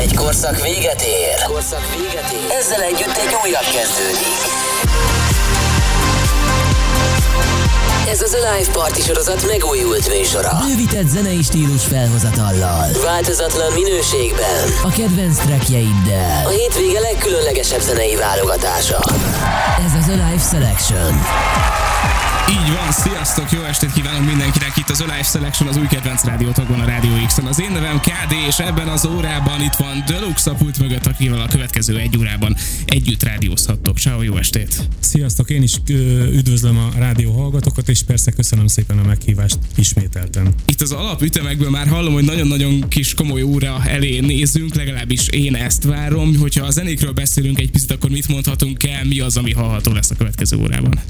Egy korszak véget ér. Korszak véget ér. Ezzel együtt egy újabb kezdődik. Ez az a Live Party sorozat megújult műsora. Bővített zenei stílus felhozatallal. Változatlan minőségben. A kedvenc trackjeiddel. A hétvége legkülönlegesebb zenei válogatása. Ez az a Live Selection. Így van, sziasztok, jó estét kívánok mindenkinek itt az Alive Selection, az új kedvenc rádiótokban a Rádió X-en. Az én nevem KD, és ebben az órában itt van Deluxe a pult mögött, akivel a következő egy órában együtt rádiózhattok. Ciao, jó estét! Sziasztok, én is üdvözlöm a rádió hallgatókat, és persze köszönöm szépen a meghívást ismételten. Itt az alapütemekből már hallom, hogy nagyon-nagyon kis komoly óra elé nézünk, legalábbis én ezt várom. Hogyha a zenékről beszélünk egy picit, akkor mit mondhatunk el, mi az, ami hallható lesz a következő órában?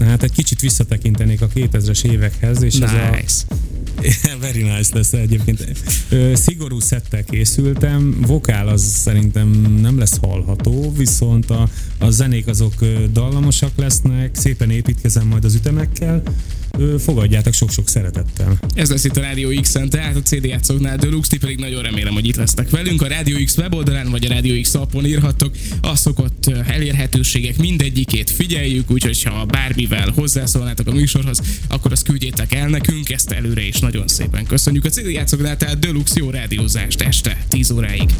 Hát egy kicsit visszatekintenék a 2000-es évekhez, és Nice. ez a Very nice lesz egyébként. Ö, Szigorú szettel készültem, vokál az szerintem nem lesz hallható, viszont a, a zenék azok dallamosak lesznek, szépen építkezem majd az ütemekkel, fogadjátok sok-sok szeretettel. Ez lesz itt a Rádió X-en, tehát a CD játszóknál Deluxe, ti pedig nagyon remélem, hogy itt lesznek velünk. A Rádió X weboldalán vagy a Rádió X appon írhattok a szokott elérhetőségek mindegyikét figyeljük, úgyhogy ha bármivel hozzászólnátok a műsorhoz, akkor azt küldjétek el nekünk, ezt előre is nagyon szépen köszönjük. A CD játszóknál tehát Deluxe jó rádiózást este 10 óráig.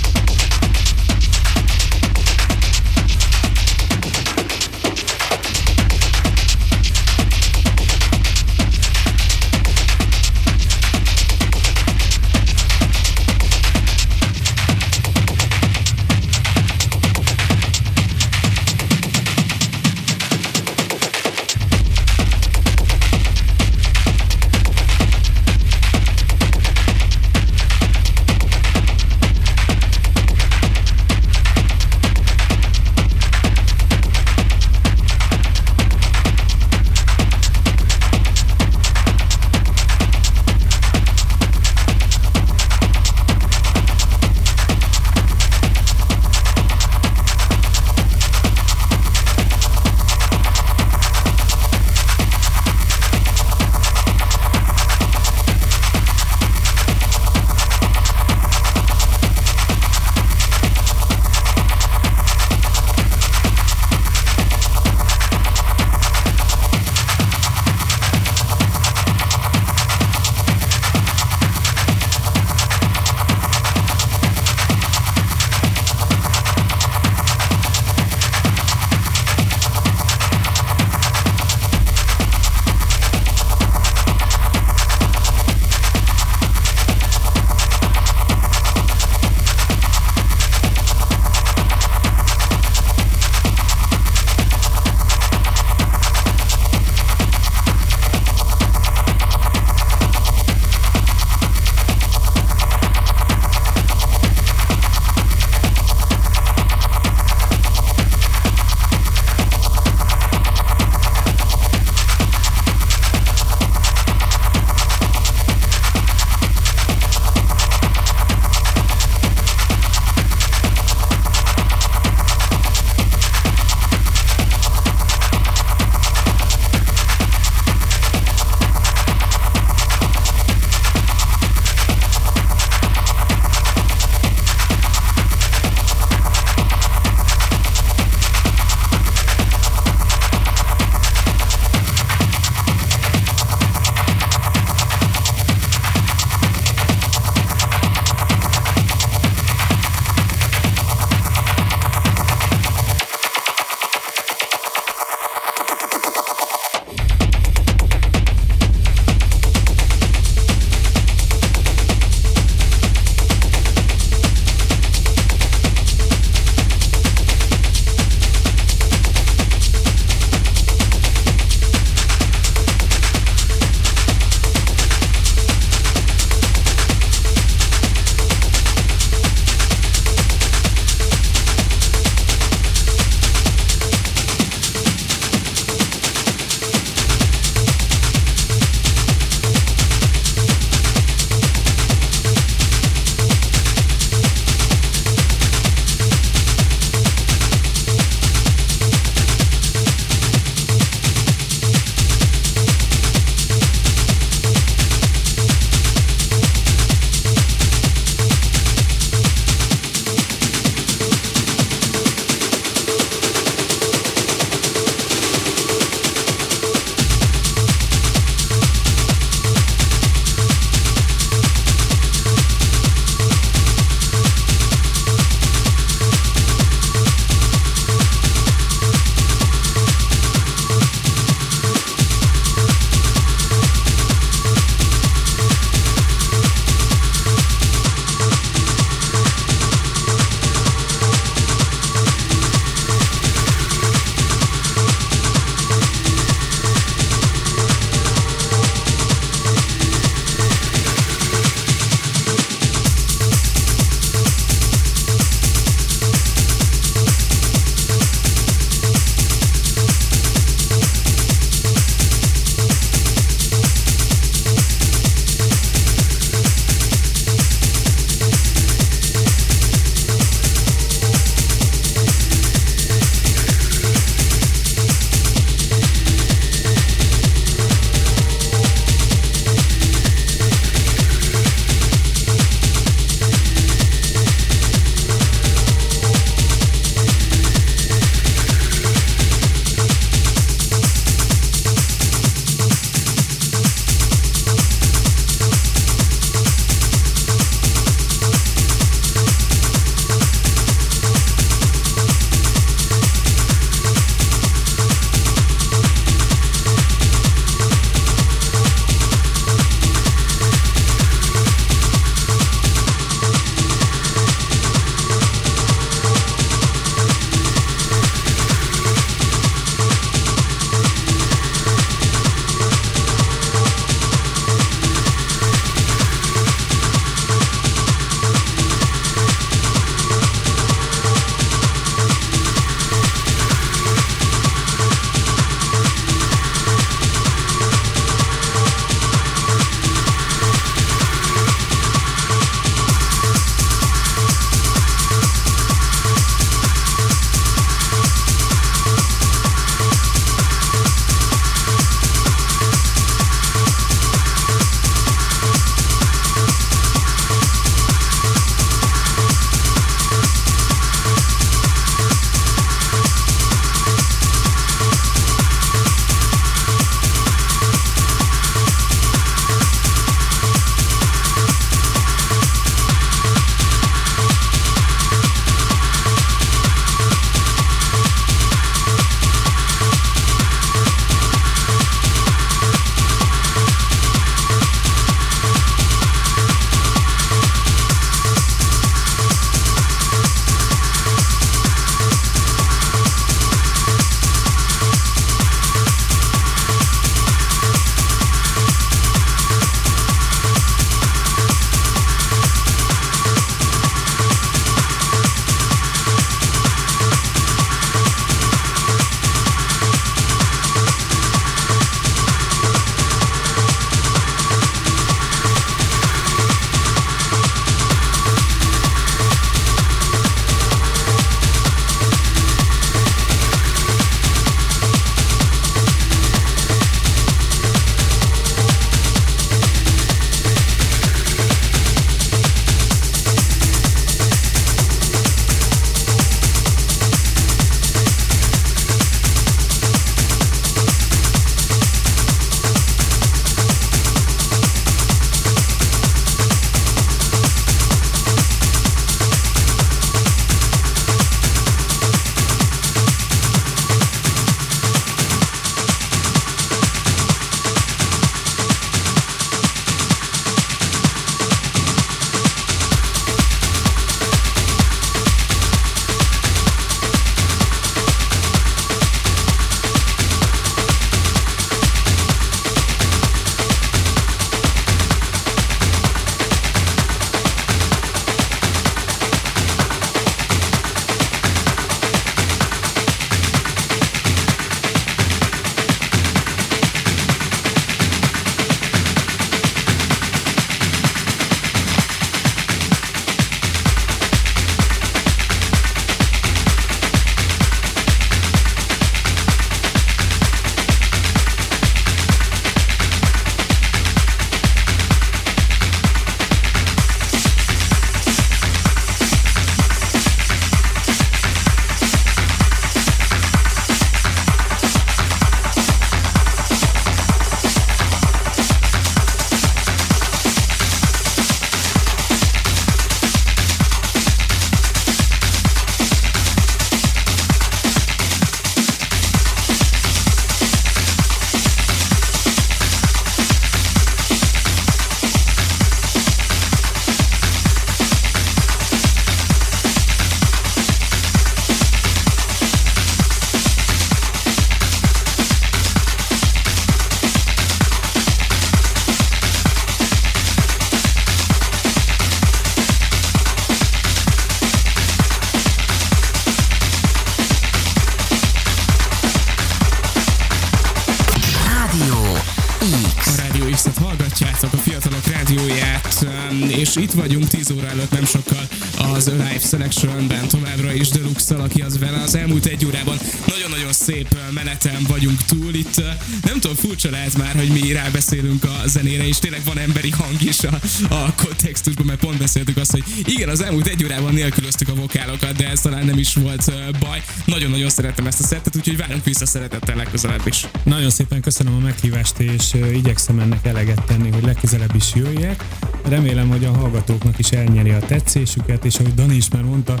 Vagyunk túl. Itt nem tudom, furcsa lehet már, hogy mi rábeszélünk a zenére, és tényleg van emberi hang is a, a kontextusban, mert pont beszéltük azt, hogy igen, az elmúlt egy órában nélkülöztük a vokálokat, de ez talán nem is volt baj. Nagyon-nagyon szeretem ezt a szettet, úgyhogy várunk vissza szeretettel legközelebb is. Nagyon szépen köszönöm a meghívást, és igyekszem ennek eleget tenni, hogy legközelebb is jöjjek. Remélem, hogy a hallgatóknak is elnyeri a tetszésüket, és ahogy Dani is már mondta,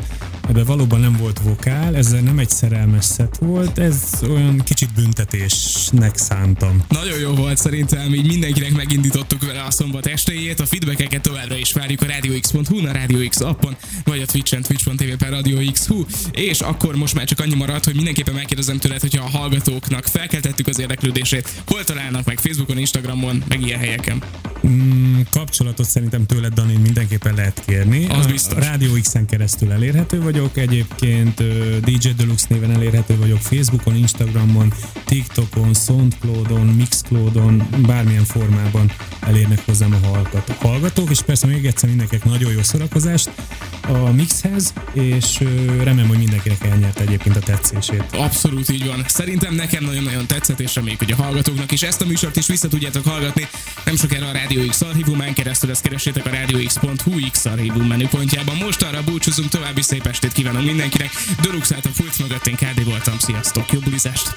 ebben valóban nem volt vokál, ez nem egy szerelmes szett volt, ez olyan kicsit büntetésnek szántam. Nagyon jó volt szerintem, így mindenkinek megindítottuk vele a szombat estéjét, a feedbackeket továbbra is várjuk a radiox.hu, a Radio X appon, vagy a Twitch-en, twitch.tv per Radio X.hu, és akkor most már csak annyi maradt, hogy mindenképpen megkérdezem tőled, hogyha a hallgatóknak felkeltettük az érdeklődését, hol találnak meg Facebookon, Instagramon, meg ilyen helyeken. Mm, kapcsolatot szerintem tőled, Dani, mindenképpen lehet kérni. Az biztos. A Radio X-en keresztül elérhető vagyok, egyébként DJ Deluxe néven elérhető vagyok Facebookon, Instagramon, TikTokon, Soundcloudon, Mixcloudon, bármilyen formában elérnek hozzám a hallgatók, és persze még egyszer mindenkinek nagyon jó szórakozást a mixhez, és remélem, hogy mindenkinek elnyert egyébként a tetszését. Abszolút így van. Szerintem nekem nagyon-nagyon tetszett, és reméljük, hogy a hallgatóknak is ezt a műsort is vissza tudjátok hallgatni. Nem sokára a Radio X archívumán keresztül, ezt keresétek a radiox.hu X archívum menüpontjában. Most arra búcsúzunk, további szép estét kívánunk mindenkinek. A pulc mögött, én KD voltam, sziasztok, jó bulizást!